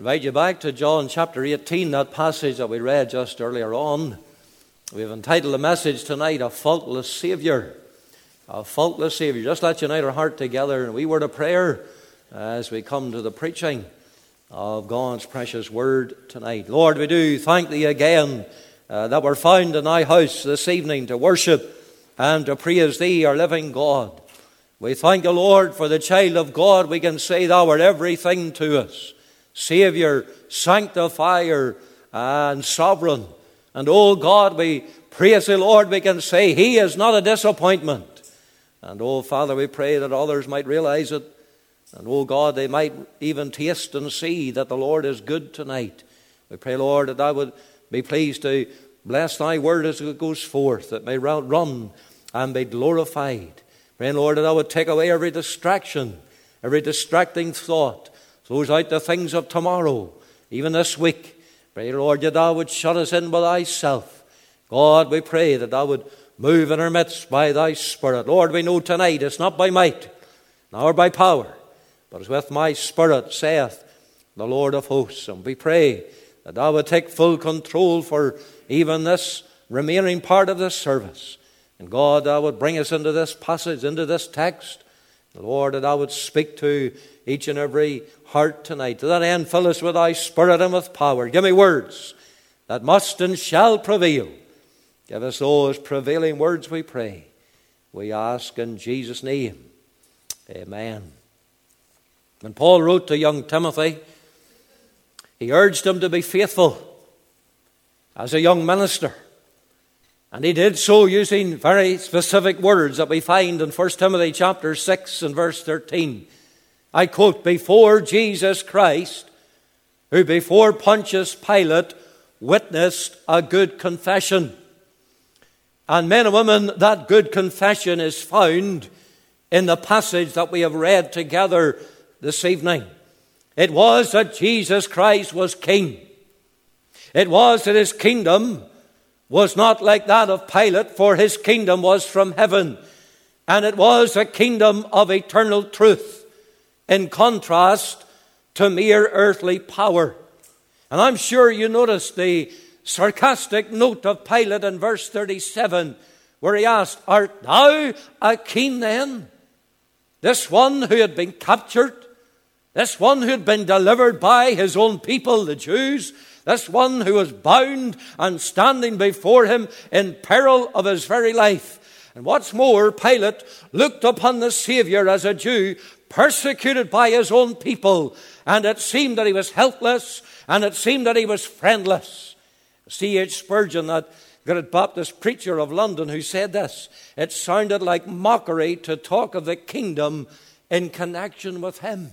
invite you back to John chapter 18, that passage that we read just earlier on. We've entitled the message tonight, A Faultless Saviour. A Faultless Saviour. Just let you unite our heart together and we word of prayer as we come to the preaching of God's precious word tonight. Lord, we do thank Thee again uh, that we're found in Thy house this evening to worship and to praise Thee, our living God. We thank the Lord, for the child of God. We can say Thou art everything to us. Savior, sanctifier, and sovereign. And oh God, we praise the Lord, we can say He is not a disappointment. And oh Father, we pray that others might realize it. And oh God, they might even taste and see that the Lord is good tonight. We pray, Lord, that I would be pleased to bless thy word as it goes forth, that may run and be glorified. Praying, Lord, that I would take away every distraction, every distracting thought, throws out the things of tomorrow, even this week. Pray, Lord, that thou would shut us in by thyself. God, we pray that thou would move in our midst by thy Spirit. Lord, we know tonight it's not by might, nor by power, but it's with my Spirit, saith the Lord of hosts. And we pray that thou would take full control for even this remaining part of this service. And God, thou would bring us into this passage, into this text. Lord, that I would speak to each and every heart tonight. To that end, fill us with thy spirit and with power. Give me words that must and shall prevail. Give us those prevailing words, we pray. We ask in Jesus' name. Amen. When Paul wrote to young Timothy, he urged him to be faithful as a young minister. And he did so using very specific words that we find in 1 Timothy chapter 6 and verse 13. I quote, before Jesus Christ, who before Pontius Pilate witnessed a good confession. And men and women, that good confession is found in the passage that we have read together this evening. It was that Jesus Christ was king. It was that his kingdom was not like that of Pilate, for his kingdom was from heaven, and it was a kingdom of eternal truth in contrast to mere earthly power. And I'm sure you noticed the sarcastic note of Pilate in verse 37, where he asked, Art thou a king then? This one who had been captured, this one who had been delivered by his own people, the Jews, this one who was bound and standing before him in peril of his very life. And what's more, Pilate looked upon the Savior as a Jew persecuted by his own people, and it seemed that he was helpless, and it seemed that he was friendless. C.H. Spurgeon, that great Baptist preacher of London, who said this it sounded like mockery to talk of the kingdom in connection with him.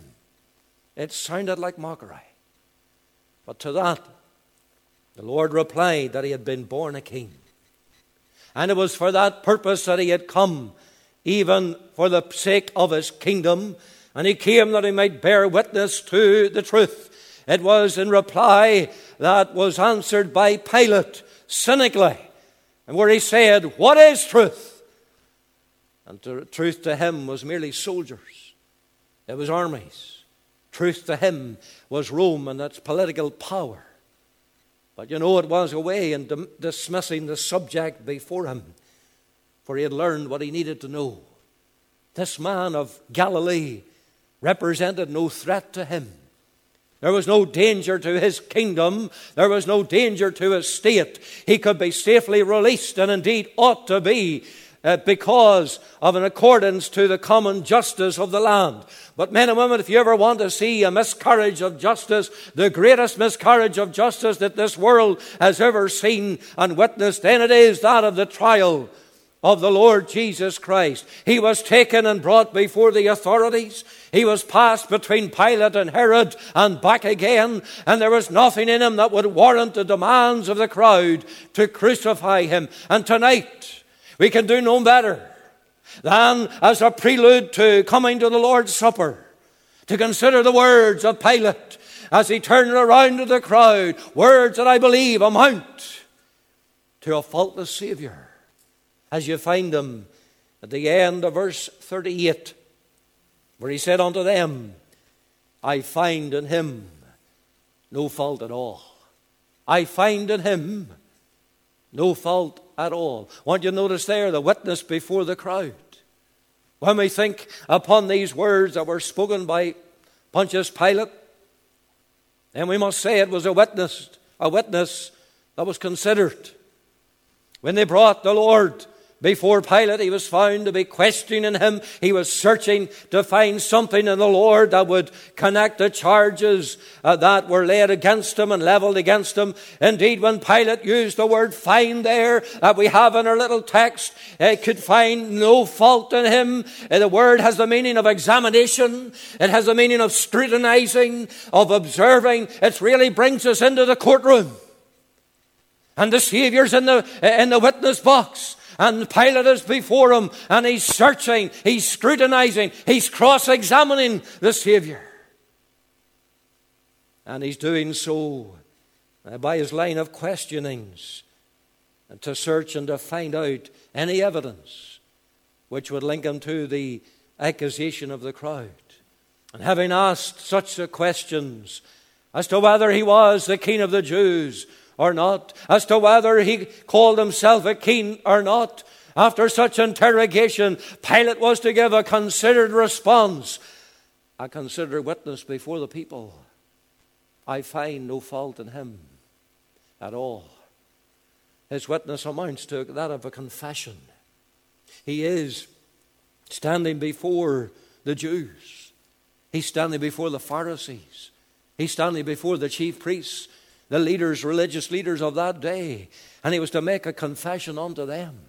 It sounded like mockery. But to that, the Lord replied that he had been born a king. And it was for that purpose that he had come even for the sake of his kingdom. And he came that he might bear witness to the truth. It was in reply that was answered by Pilate cynically, and where he said, What is truth? And truth to him was merely soldiers, it was armies. Truth to him was Rome and its political power. But you know, it was a way in dismissing the subject before him for he had learned what he needed to know. This man of Galilee represented no threat to him. There was no danger to his kingdom. There was no danger to his state. He could be safely released, and indeed ought to be, uh, because of an accordance to the common justice of the land. But, men and women, if you ever want to see a miscarriage of justice, the greatest miscarriage of justice that this world has ever seen and witnessed, then it is that of the trial of the Lord Jesus Christ. He was taken and brought before the authorities. He was passed between Pilate and Herod and back again, and there was nothing in him that would warrant the demands of the crowd to crucify him. And tonight, we can do no better than as a prelude to coming to the Lord's Supper to consider the words of Pilate as he turned around to the crowd, words that I believe amount to a faultless Savior as you find them at the end of verse 38, where he said unto them, I find in him no fault at all. I find in him no fault at all. Want you to notice there the witness before the crowd. When we think upon these words that were spoken by Pontius Pilate, then we must say it was a witness, a witness that was considered. When they brought the Lord before Pilate, he was found to be questioning him. He was searching to find something in the Lord that would connect the charges uh, that were laid against him and leveled against him. Indeed, when Pilate used the word find there that we have in our little text, it could find no fault in him. Uh, the word has the meaning of examination. It has the meaning of scrutinizing, of observing. It really brings us into the courtroom. And the Savior's in the, in the witness box. And Pilate is before him and he's searching, he's scrutinizing, he's cross examining the Savior. And he's doing so by his line of questionings to search and to find out any evidence which would link him to the accusation of the crowd. And having asked such questions as to whether he was the king of the Jews or not, as to whether he called himself a king or not. After such interrogation, Pilate was to give a considered response, a considered witness before the people. I find no fault in him at all. His witness amounts to that of a confession. He is standing before the Jews, he's standing before the Pharisees, he's standing before the chief priests the leaders, religious leaders of that day, and he was to make a confession unto them.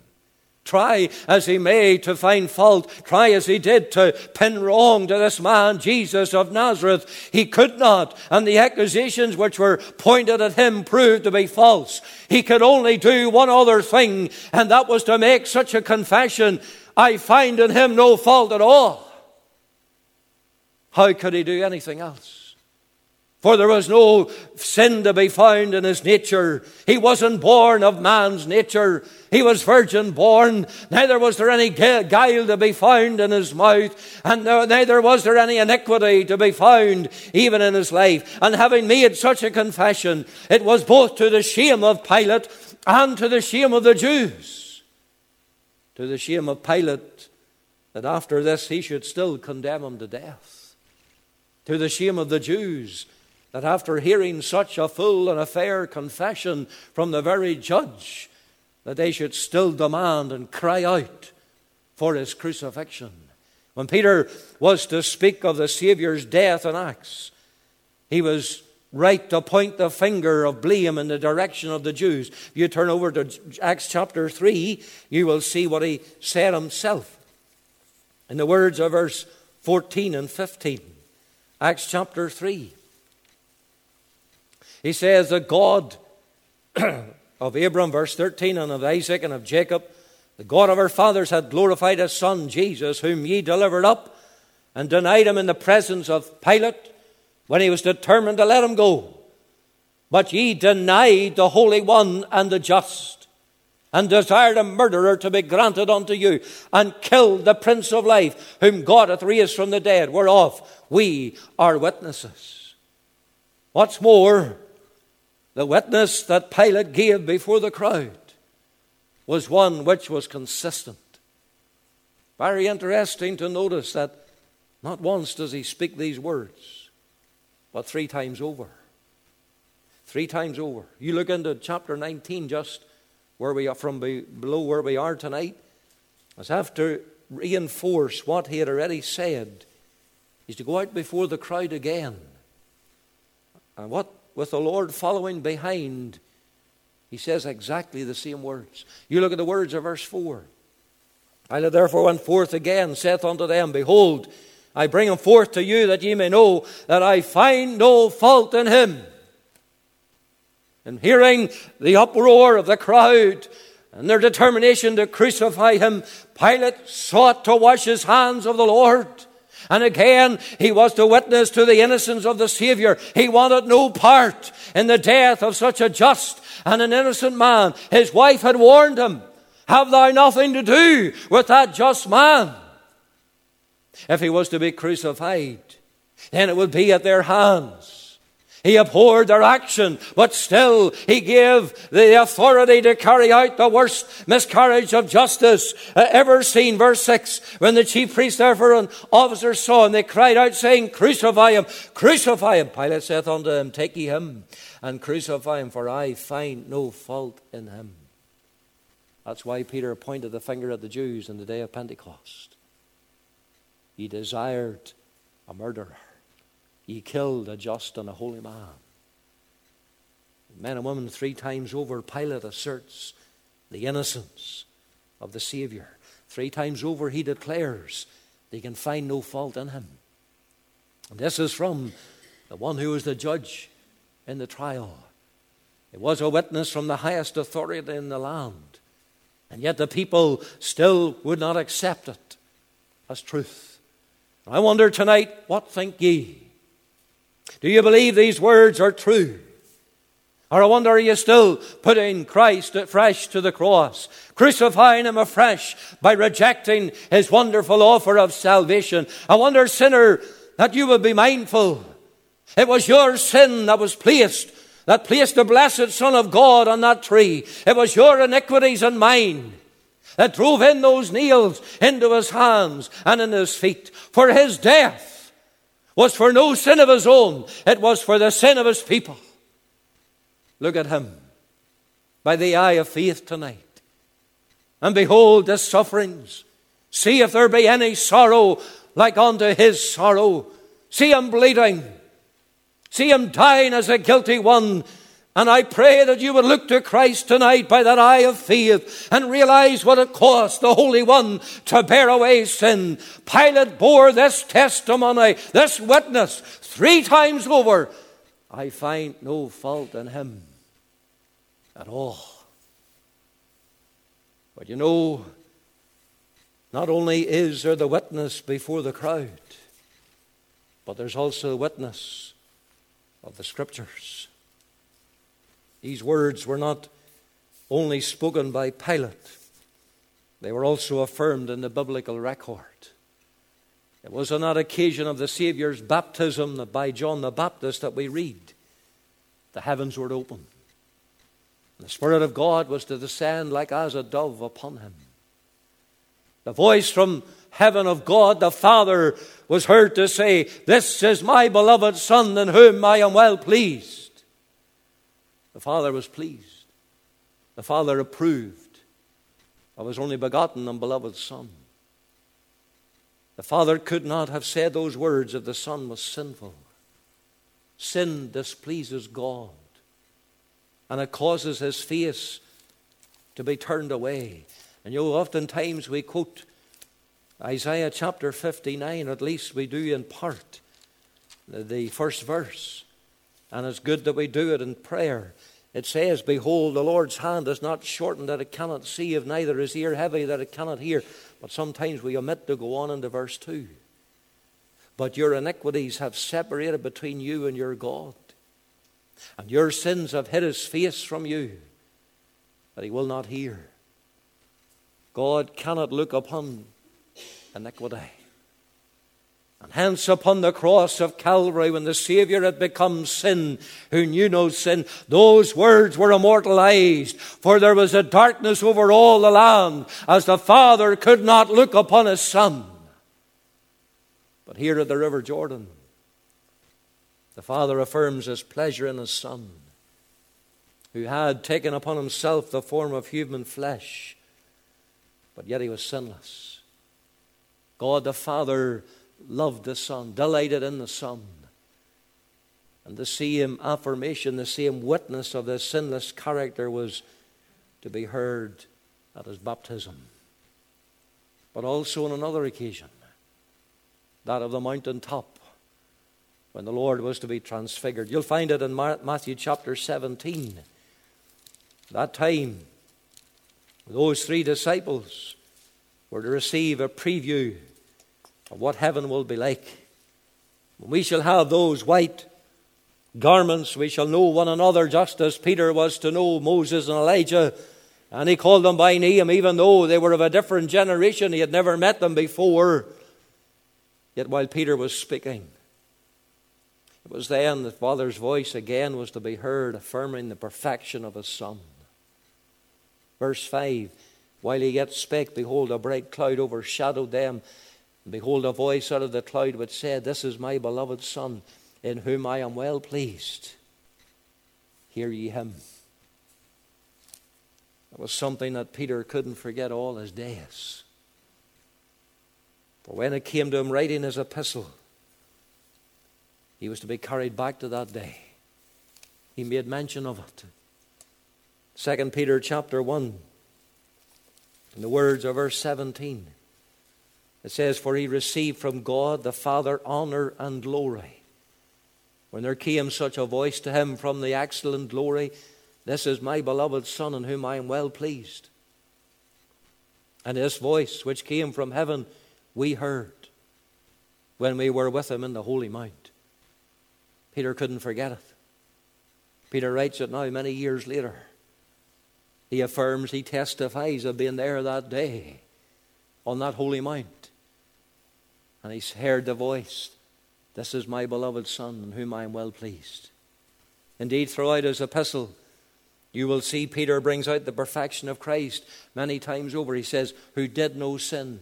Try as he may to find fault, try as he did to pin wrong to this man, Jesus of Nazareth, he could not. And the accusations which were pointed at him proved to be false. He could only do one other thing, and that was to make such a confession I find in him no fault at all. How could he do anything else? For there was no sin to be found in his nature. He wasn't born of man's nature. He was virgin born. Neither was there any guile to be found in his mouth. And neither was there any iniquity to be found even in his life. And having made such a confession, it was both to the shame of Pilate and to the shame of the Jews. To the shame of Pilate that after this he should still condemn him to death. To the shame of the Jews that after hearing such a full and a fair confession from the very judge, that they should still demand and cry out for his crucifixion. When Peter was to speak of the Saviour's death in Acts, he was right to point the finger of blame in the direction of the Jews. If you turn over to Acts chapter 3, you will see what he said himself. In the words of verse 14 and 15, Acts chapter 3. He says, The God of Abram, verse 13, and of Isaac and of Jacob, the God of our fathers, had glorified his Son, Jesus, whom ye delivered up and denied him in the presence of Pilate when he was determined to let him go. But ye denied the Holy One and the just, and desired a murderer to be granted unto you, and killed the Prince of Life, whom God hath raised from the dead, whereof we are witnesses. What's more, the witness that Pilate gave before the crowd was one which was consistent. Very interesting to notice that not once does he speak these words, but three times over. Three times over. You look into chapter 19, just where we are from below where we are tonight, as to reinforce what he had already said. He's to go out before the crowd again. And what with the Lord following behind, he says exactly the same words. You look at the words of verse 4. Pilate therefore went forth again, saith unto them, Behold, I bring him forth to you that ye may know that I find no fault in him. And hearing the uproar of the crowd and their determination to crucify him, Pilate sought to wash his hands of the Lord. And again, he was to witness to the innocence of the Savior. He wanted no part in the death of such a just and an innocent man. His wife had warned him, Have thou nothing to do with that just man? If he was to be crucified, then it would be at their hands. He abhorred their action, but still he gave the authority to carry out the worst miscarriage of justice uh, ever seen. Verse 6 When the chief priests, therefore, and officers saw him, they cried out, saying, Crucify him, crucify him. Pilate saith unto them, Take ye him and crucify him, for I find no fault in him. That's why Peter pointed the finger at the Jews in the day of Pentecost. He desired a murderer. Ye killed a just and a holy man. Men and women, three times over, Pilate asserts the innocence of the Savior. Three times over, he declares they can find no fault in him. And this is from the one who was the judge in the trial. It was a witness from the highest authority in the land. And yet the people still would not accept it as truth. I wonder tonight, what think ye? Do you believe these words are true? Or I wonder, are you still putting Christ afresh to the cross, crucifying him afresh by rejecting his wonderful offer of salvation? I wonder, sinner, that you will be mindful. It was your sin that was placed, that placed the blessed Son of God on that tree. It was your iniquities and mine that drove in those nails into his hands and in his feet. For his death was for no sin of his own, it was for the sin of his people. Look at him by the eye of faith tonight. And behold his sufferings. See if there be any sorrow like unto his sorrow. See him bleeding. See him dying as a guilty one and I pray that you would look to Christ tonight by that eye of faith and realize what it cost the Holy One to bear away sin. Pilate bore this testimony, this witness, three times over. I find no fault in him at all. But you know, not only is there the witness before the crowd, but there's also the witness of the Scriptures. These words were not only spoken by Pilate, they were also affirmed in the biblical record. It was on that occasion of the Saviour's baptism by John the Baptist that we read the heavens were open. The Spirit of God was to descend like as a dove upon him. The voice from heaven of God the Father was heard to say, This is my beloved Son in whom I am well pleased. The Father was pleased. The Father approved of his only begotten and beloved Son. The Father could not have said those words if the Son was sinful. Sin displeases God, and it causes his face to be turned away. And you know, oftentimes we quote Isaiah chapter 59, at least we do in part, the first verse. And it's good that we do it in prayer. It says, Behold, the Lord's hand is not shortened that it cannot see, if neither is ear heavy that it cannot hear. But sometimes we omit to go on into verse 2. But your iniquities have separated between you and your God, and your sins have hid his face from you, that he will not hear. God cannot look upon iniquity. And hence, upon the cross of Calvary, when the Savior had become sin, who knew no sin, those words were immortalized. For there was a darkness over all the land, as the Father could not look upon his Son. But here at the River Jordan, the Father affirms his pleasure in his Son, who had taken upon himself the form of human flesh, but yet he was sinless. God the Father loved the Son, delighted in the Son. And the same affirmation, the same witness of this sinless character was to be heard at his baptism. But also on another occasion, that of the mountain top, when the Lord was to be transfigured. You'll find it in Matthew chapter 17. That time, those three disciples were to receive a preview of what heaven will be like. When we shall have those white garments, we shall know one another just as Peter was to know Moses and Elijah. And he called them by name, even though they were of a different generation. He had never met them before. Yet while Peter was speaking, It was then the Father's voice again was to be heard, affirming the perfection of His Son. Verse 5 While he yet spake, behold, a bright cloud overshadowed them. And behold, a voice out of the cloud which said, This is my beloved Son, in whom I am well pleased. Hear ye him. It was something that Peter couldn't forget all his days. For when it came to him writing his epistle, he was to be carried back to that day. He made mention of it. 2 Peter chapter 1, in the words of verse 17, it says, For he received from God the Father honor and glory. When there came such a voice to him from the excellent glory, This is my beloved Son in whom I am well pleased. And this voice which came from heaven we heard when we were with him in the Holy Mount. Peter couldn't forget it. Peter writes it now many years later. He affirms, he testifies of being there that day on that holy mount. And he's heard the voice, This is my beloved Son, in whom I am well pleased. Indeed, throughout his epistle, you will see Peter brings out the perfection of Christ many times over. He says, Who did no sin.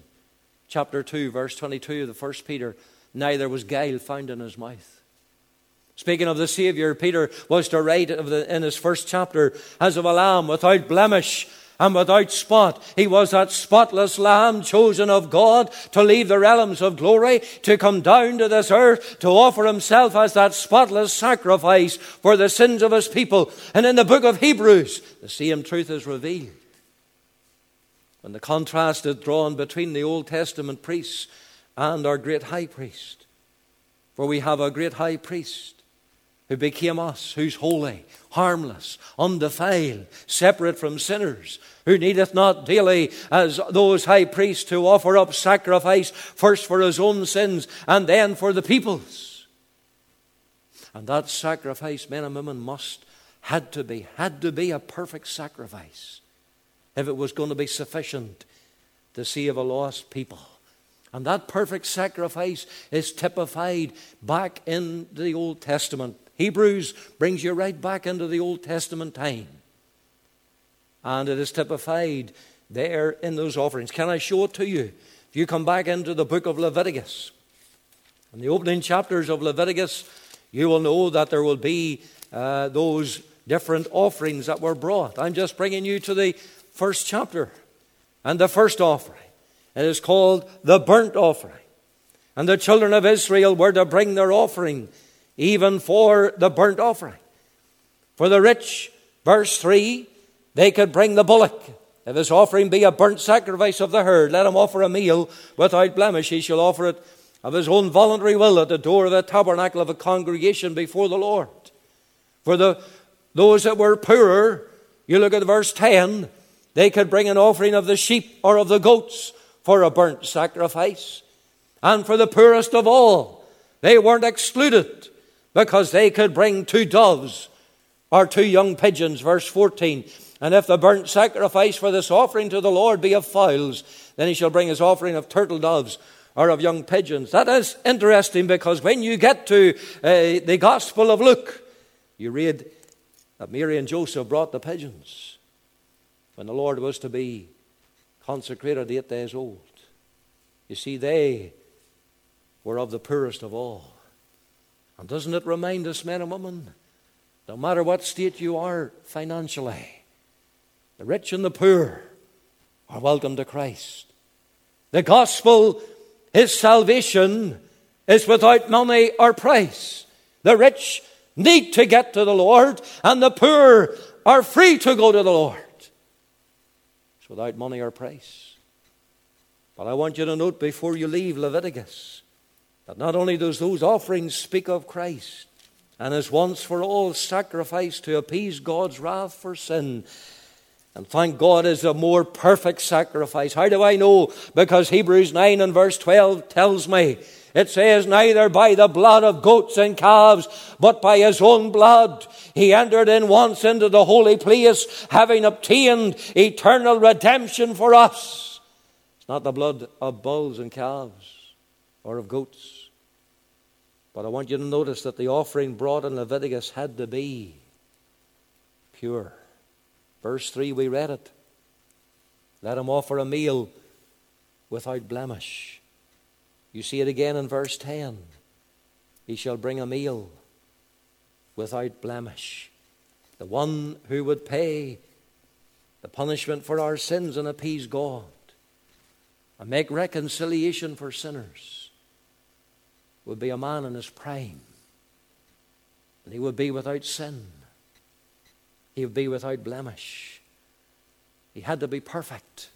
Chapter 2, verse 22 of the first Peter, neither was guile found in his mouth. Speaking of the Savior, Peter was to write the, in his first chapter as of a lamb without blemish and without spot. He was that spotless lamb chosen of God to leave the realms of glory, to come down to this earth, to offer himself as that spotless sacrifice for the sins of his people. And in the book of Hebrews, the same truth is revealed. When the contrast is drawn between the Old Testament priests and our great high priest, for we have a great high priest who became us, who's holy, harmless, undefiled, separate from sinners, who needeth not daily, as those high priests, to offer up sacrifice first for his own sins and then for the people's. And that sacrifice, men and women, must, had to be, had to be a perfect sacrifice if it was going to be sufficient to save a lost people. And that perfect sacrifice is typified back in the Old Testament Hebrews brings you right back into the Old Testament time. And it is typified there in those offerings. Can I show it to you? If you come back into the book of Leviticus, in the opening chapters of Leviticus, you will know that there will be uh, those different offerings that were brought. I'm just bringing you to the first chapter and the first offering. It is called the burnt offering. And the children of Israel were to bring their offering even for the burnt offering. For the rich, verse 3, they could bring the bullock. If his offering be a burnt sacrifice of the herd, let him offer a meal without blemish. He shall offer it of his own voluntary will at the door of the tabernacle of a congregation before the Lord. For the, those that were poorer, you look at verse 10, they could bring an offering of the sheep or of the goats for a burnt sacrifice. And for the poorest of all, they weren't excluded because they could bring two doves or two young pigeons, verse 14. And if the burnt sacrifice for this offering to the Lord be of fowls, then he shall bring his offering of turtle doves or of young pigeons. That is interesting because when you get to uh, the Gospel of Luke, you read that Mary and Joseph brought the pigeons when the Lord was to be consecrated eight days old. You see, they were of the poorest of all. And doesn't it remind us, men and women, no matter what state you are financially, the rich and the poor are welcome to Christ. The gospel, His salvation, is without money or price. The rich need to get to the Lord, and the poor are free to go to the Lord. It's without money or price. But I want you to note before you leave Leviticus that not only does those offerings speak of Christ and his once for all sacrifice to appease God's wrath for sin, and thank God is a more perfect sacrifice. How do I know? Because Hebrews 9 and verse 12 tells me. It says, Neither by the blood of goats and calves, but by his own blood, he entered in once into the holy place, having obtained eternal redemption for us. It's not the blood of bulls and calves or of goats But I want you to notice that the offering brought in Leviticus had to be pure. Verse 3, we read it. Let him offer a meal without blemish. You see it again in verse 10. He shall bring a meal without blemish. The one who would pay the punishment for our sins and appease God and make reconciliation for sinners would be a man in his prime. And he would be without sin. He would be without blemish. He had to be perfect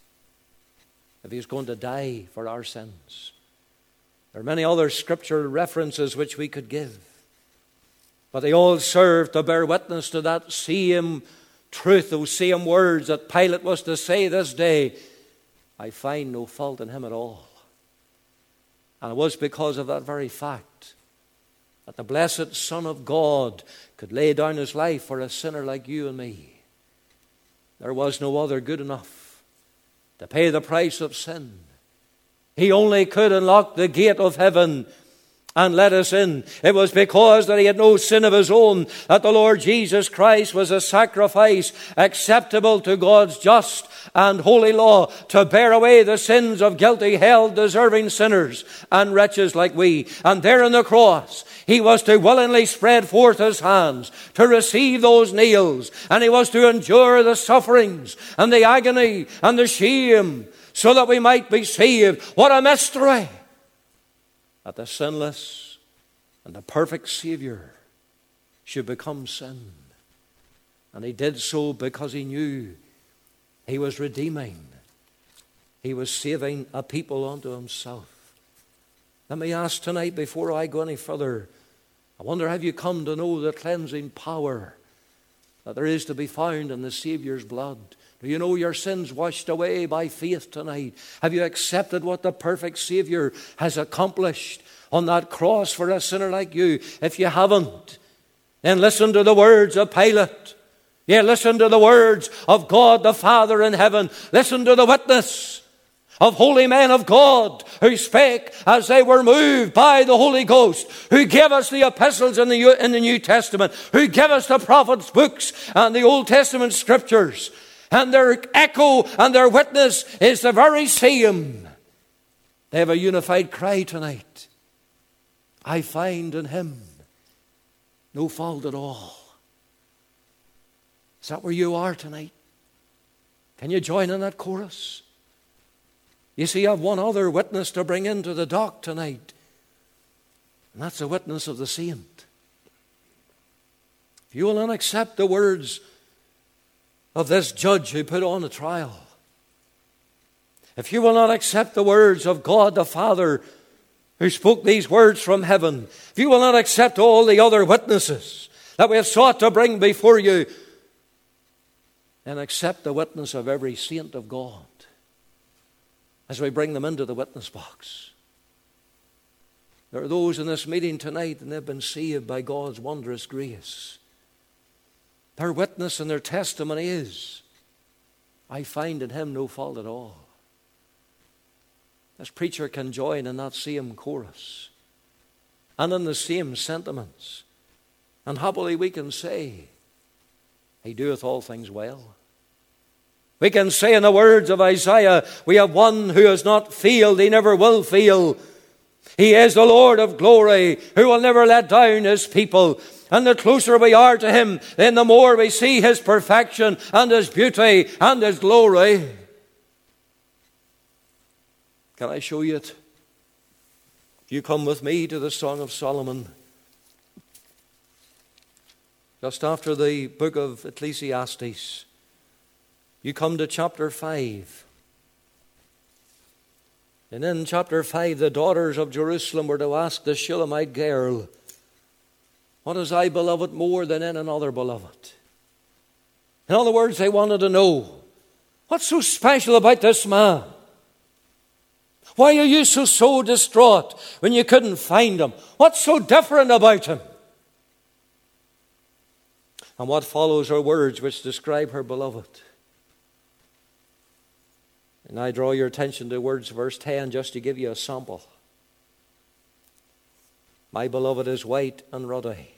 if he was going to die for our sins. There are many other scripture references which we could give, but they all serve to bear witness to that same truth, those same words that Pilate was to say this day I find no fault in him at all. And it was because of that very fact that the blessed Son of God could lay down his life for a sinner like you and me. There was no other good enough to pay the price of sin. He only could unlock the gate of heaven and let us in. It was because that he had no sin of his own that the Lord Jesus Christ was a sacrifice acceptable to God's just and holy law to bear away the sins of guilty, hell deserving sinners and wretches like we. And there on the cross, he was to willingly spread forth his hands to receive those nails, and he was to endure the sufferings and the agony and the shame so that we might be saved. What a mystery! That the sinless and the perfect Savior should become sin. And he did so because he knew he was redeeming, he was saving a people unto himself. Let me ask tonight before I go any further I wonder have you come to know the cleansing power that there is to be found in the Savior's blood? Do you know your sins washed away by faith tonight? Have you accepted what the perfect Savior has accomplished on that cross for a sinner like you? If you haven't, then listen to the words of Pilate. Yeah, listen to the words of God the Father in heaven. Listen to the witness of holy men of God who spake as they were moved by the Holy Ghost, who gave us the epistles in the, in the New Testament, who gave us the prophets' books and the Old Testament scriptures and their echo and their witness is the very same. They have a unified cry tonight. I find in him no fault at all. Is that where you are tonight? Can you join in that chorus? You see, I have one other witness to bring into the dock tonight, and that's the witness of the saint. If you will not accept the words of this judge who put on a trial. If you will not accept the words of God the Father who spoke these words from heaven, if you will not accept all the other witnesses that we have sought to bring before you, then accept the witness of every saint of God as we bring them into the witness box. There are those in this meeting tonight, and they've been saved by God's wondrous grace. Their witness and their testimony is I find in him no fault at all. This preacher can join in that same chorus and in the same sentiments. And happily we can say, He doeth all things well. We can say in the words of Isaiah, We have one who has not failed, he never will fail. He is the Lord of glory, who will never let down his people. And the closer we are to Him, then the more we see His perfection and His beauty and His glory. Can I show you it? You come with me to the Song of Solomon. Just after the book of Ecclesiastes, you come to chapter 5. And in chapter 5, the daughters of Jerusalem were to ask the Shulamite girl, what is I beloved more than in another beloved? In other words, they wanted to know what's so special about this man? Why are you so, so distraught when you couldn't find him? What's so different about him? And what follows are words which describe her beloved. And I draw your attention to words, verse 10, just to give you a sample. My beloved is white and ruddy,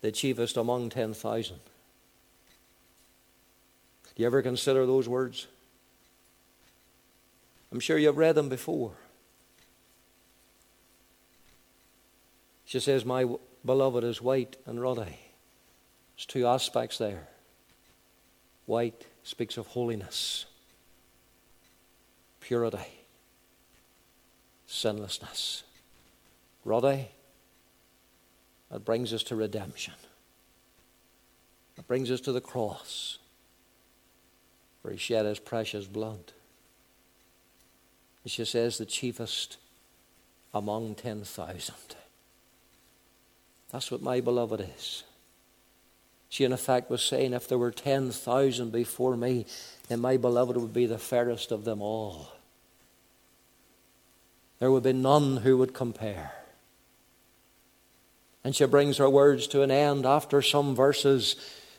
the chiefest among 10,000. Do you ever consider those words? I'm sure you've read them before. She says, My beloved is white and ruddy. There's two aspects there. White speaks of holiness, purity, sinlessness. Ruddy, that brings us to redemption. That brings us to the cross where he shed his precious blood. She says, the chiefest among 10,000. That's what my beloved is. She, in effect, was saying, if there were 10,000 before me, then my beloved would be the fairest of them all. There would be none who would compare. And she brings her words to an end after some verses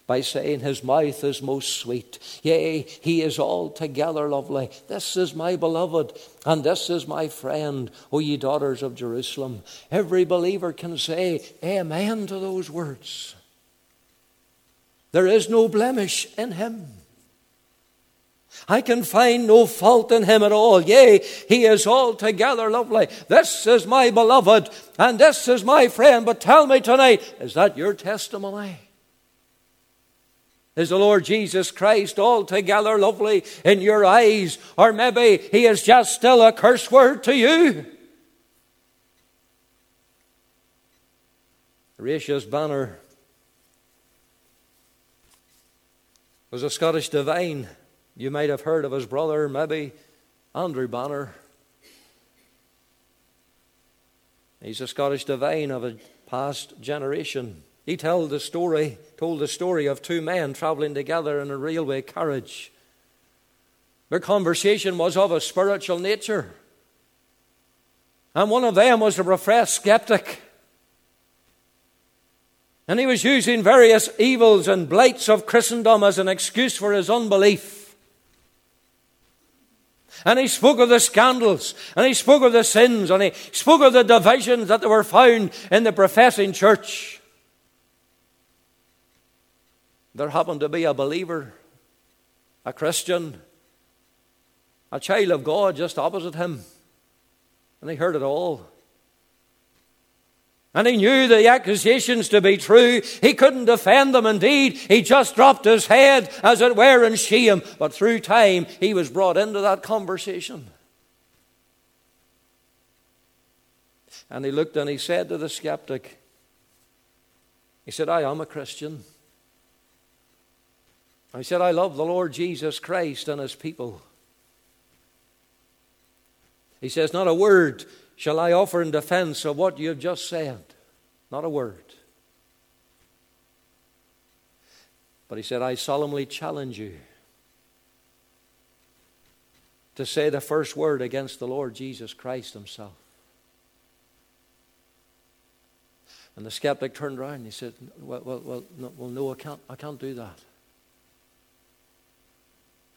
by saying, His mouth is most sweet. Yea, He is altogether lovely. This is my beloved, and this is my friend, O ye daughters of Jerusalem. Every believer can say Amen to those words. There is no blemish in Him. I can find no fault in him at all. Yea, he is altogether lovely. This is my beloved, and this is my friend. But tell me tonight, is that your testimony? Is the Lord Jesus Christ altogether lovely in your eyes? Or maybe he is just still a curse word to you? Horatius Bonar was a Scottish divine. You might have heard of his brother, maybe Andrew Bonar. He's a Scottish divine of a past generation. He told the story, told the story of two men traveling together in a railway carriage. Their conversation was of a spiritual nature. And one of them was a professed skeptic. And he was using various evils and blights of Christendom as an excuse for his unbelief. And he spoke of the scandals, and he spoke of the sins, and he spoke of the divisions that were found in the professing church. There happened to be a believer, a Christian, a child of God just opposite him. And he heard it all. And he knew the accusations to be true. He couldn't defend them. Indeed, he just dropped his head, as it were, in shame. But through time, he was brought into that conversation. And he looked and he said to the skeptic, He said, I am a Christian. I said, I love the Lord Jesus Christ and his people. He says, Not a word shall I offer in defense of what you've just said. Not a word. But he said, I solemnly challenge you to say the first word against the Lord Jesus Christ himself. And the skeptic turned around and he said, Well, well, well, no, well, no I, can't, I can't do that.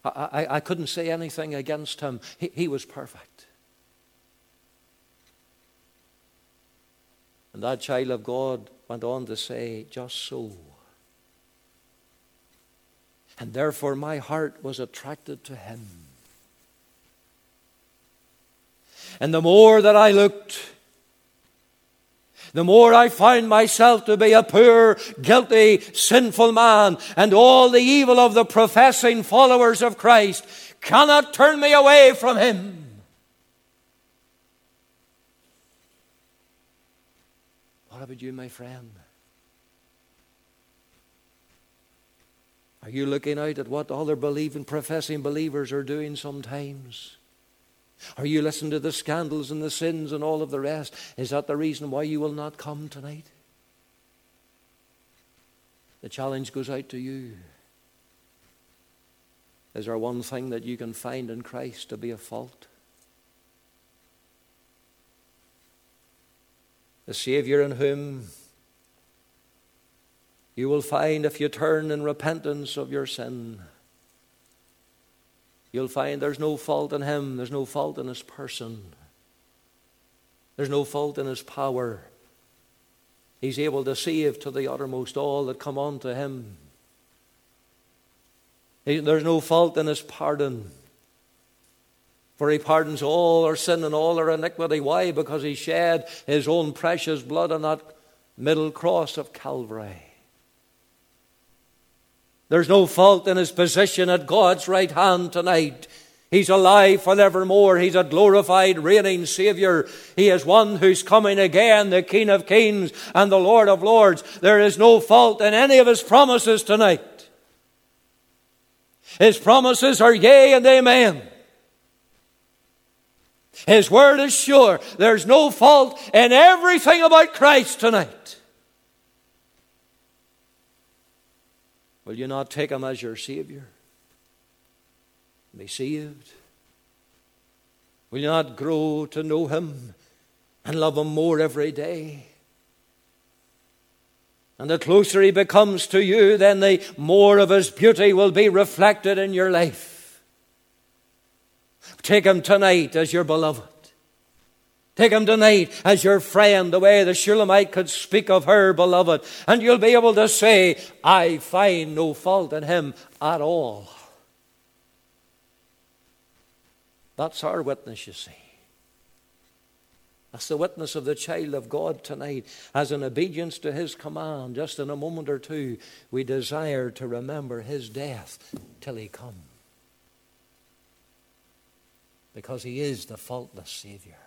I, I, I couldn't say anything against him. He, he was perfect. And that child of God went on to say, just so. And therefore my heart was attracted to him. And the more that I looked, the more I found myself to be a poor, guilty, sinful man, and all the evil of the professing followers of Christ cannot turn me away from Him. What about you, my friend? Are you looking out at what other believing, professing believers are doing sometimes? Are you listening to the scandals and the sins and all of the rest? Is that the reason why you will not come tonight? The challenge goes out to you. Is there one thing that you can find in Christ to be a fault? The Savior in whom you will find if you turn in repentance of your sin you'll find there's no fault in him, there's no fault in his person. There's no fault in his power. He's able to save to the uttermost all that come unto him. There's no fault in his pardon. For he pardons all our sin and all our iniquity. Why? Because he shed his own precious blood on that middle cross of Calvary. There's no fault in his position at God's right hand tonight. He's alive forevermore. He's a glorified, reigning Savior. He is one who's coming again, the King of Kings and the Lord of Lords. There is no fault in any of His promises tonight. His promises are yea and amen. His word is sure. There's no fault in everything about Christ tonight. Will you not take Him as your Savior? be saved? Will you not grow to know Him and love Him more every day? And the closer He becomes to you, then the more of His beauty will be reflected in your life. Take Him tonight as your beloved. Take him tonight as your friend, the way the Shulamite could speak of her beloved, and you'll be able to say, I find no fault in him at all. That's our witness, you see. That's the witness of the child of God tonight. As in obedience to his command, just in a moment or two, we desire to remember his death till he come. Because he is the faultless Savior.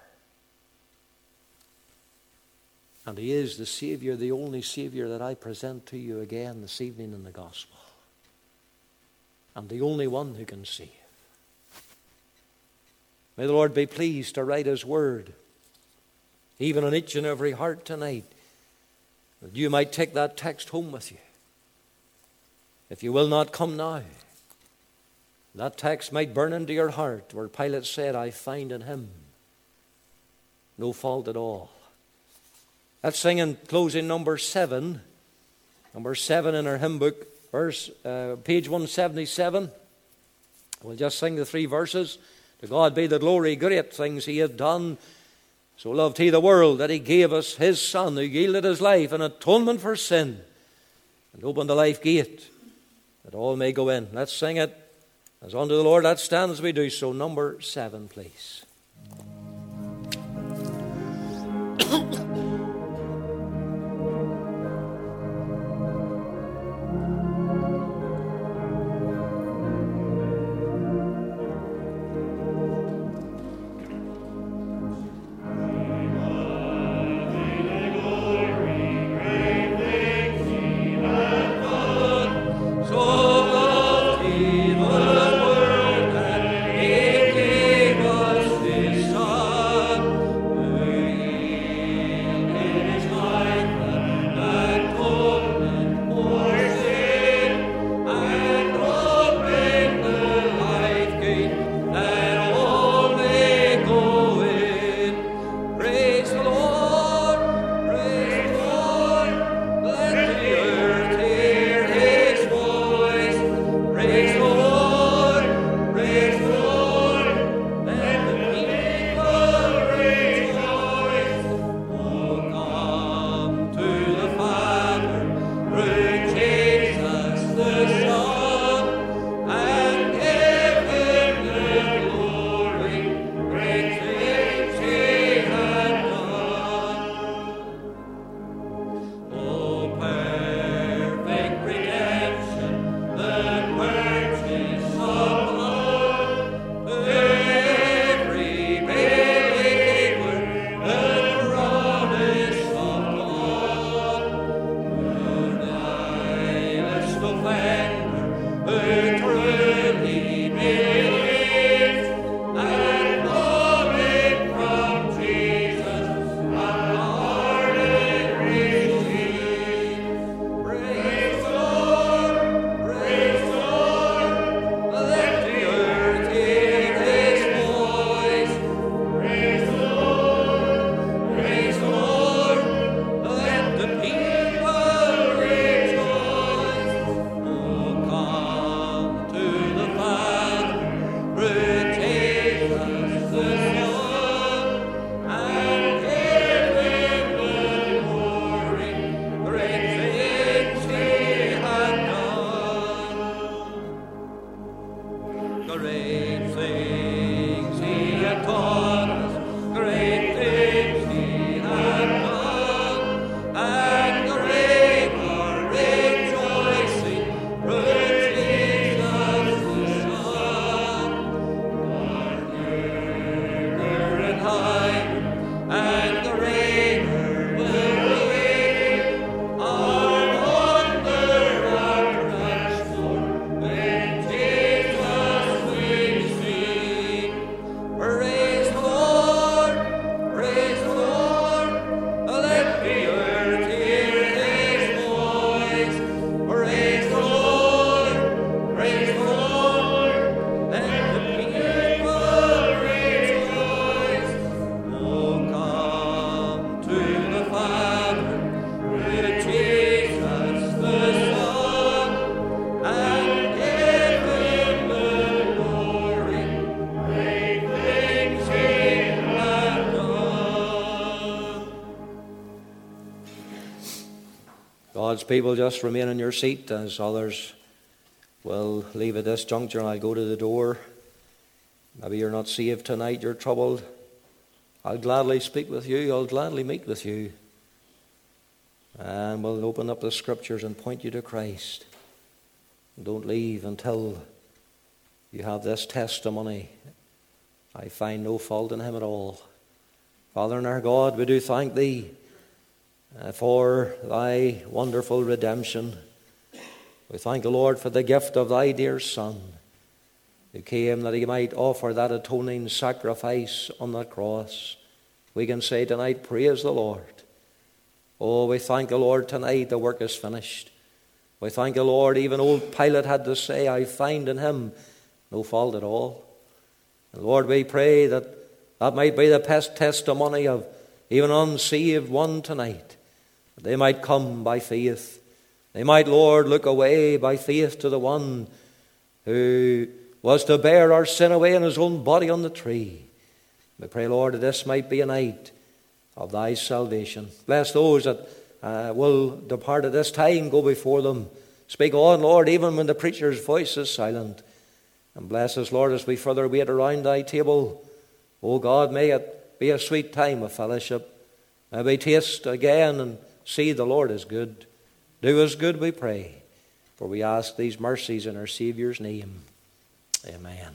And he is the Savior, the only Savior that I present to you again this evening in the gospel. And the only one who can save. May the Lord be pleased to write His word, even on each and every heart tonight, that you might take that text home with you. If you will not come now, that text might burn into your heart where Pilate said, I find in him no fault at all. Let's sing in closing number seven. Number seven in our hymn book, verse, uh, page 177. We'll just sing the three verses. To God be the glory, great things He hath done. So loved He the world that He gave us His Son, who yielded His life in atonement for sin, and opened the life gate that all may go in. Let's sing it as unto the Lord. Let's stand as we do so. Number seven, please. people, just remain in your seat as others will leave at this juncture and I'll go to the door. Maybe you're not saved tonight, you're troubled. I'll gladly speak with you, I'll gladly meet with you. And we'll open up the scriptures and point you to Christ. Don't leave until you have this testimony. I find no fault in him at all. Father and our God, we do thank thee Uh, for thy wonderful redemption. We thank the Lord for the gift of thy dear Son, who came that he might offer that atoning sacrifice on the cross. We can say tonight, Praise the Lord. Oh, we thank the Lord tonight, the work is finished. We thank the Lord, even old Pilate had to say, I find in him no fault at all. And Lord, we pray that that might be the best testimony of even unsaved one tonight, that they might come by faith. They might, Lord, look away by faith to the one who was to bear our sin away in his own body on the tree. We pray, Lord, that this might be a night of thy salvation. Bless those that uh, will depart at this time, go before them. Speak on, Lord, even when the preacher's voice is silent. And bless us, Lord, as we further wait around thy table. O God, may it be a sweet time of fellowship. May we taste again and see the Lord is good. Do us good, we pray. For we ask these mercies in our Savior's name. Amen.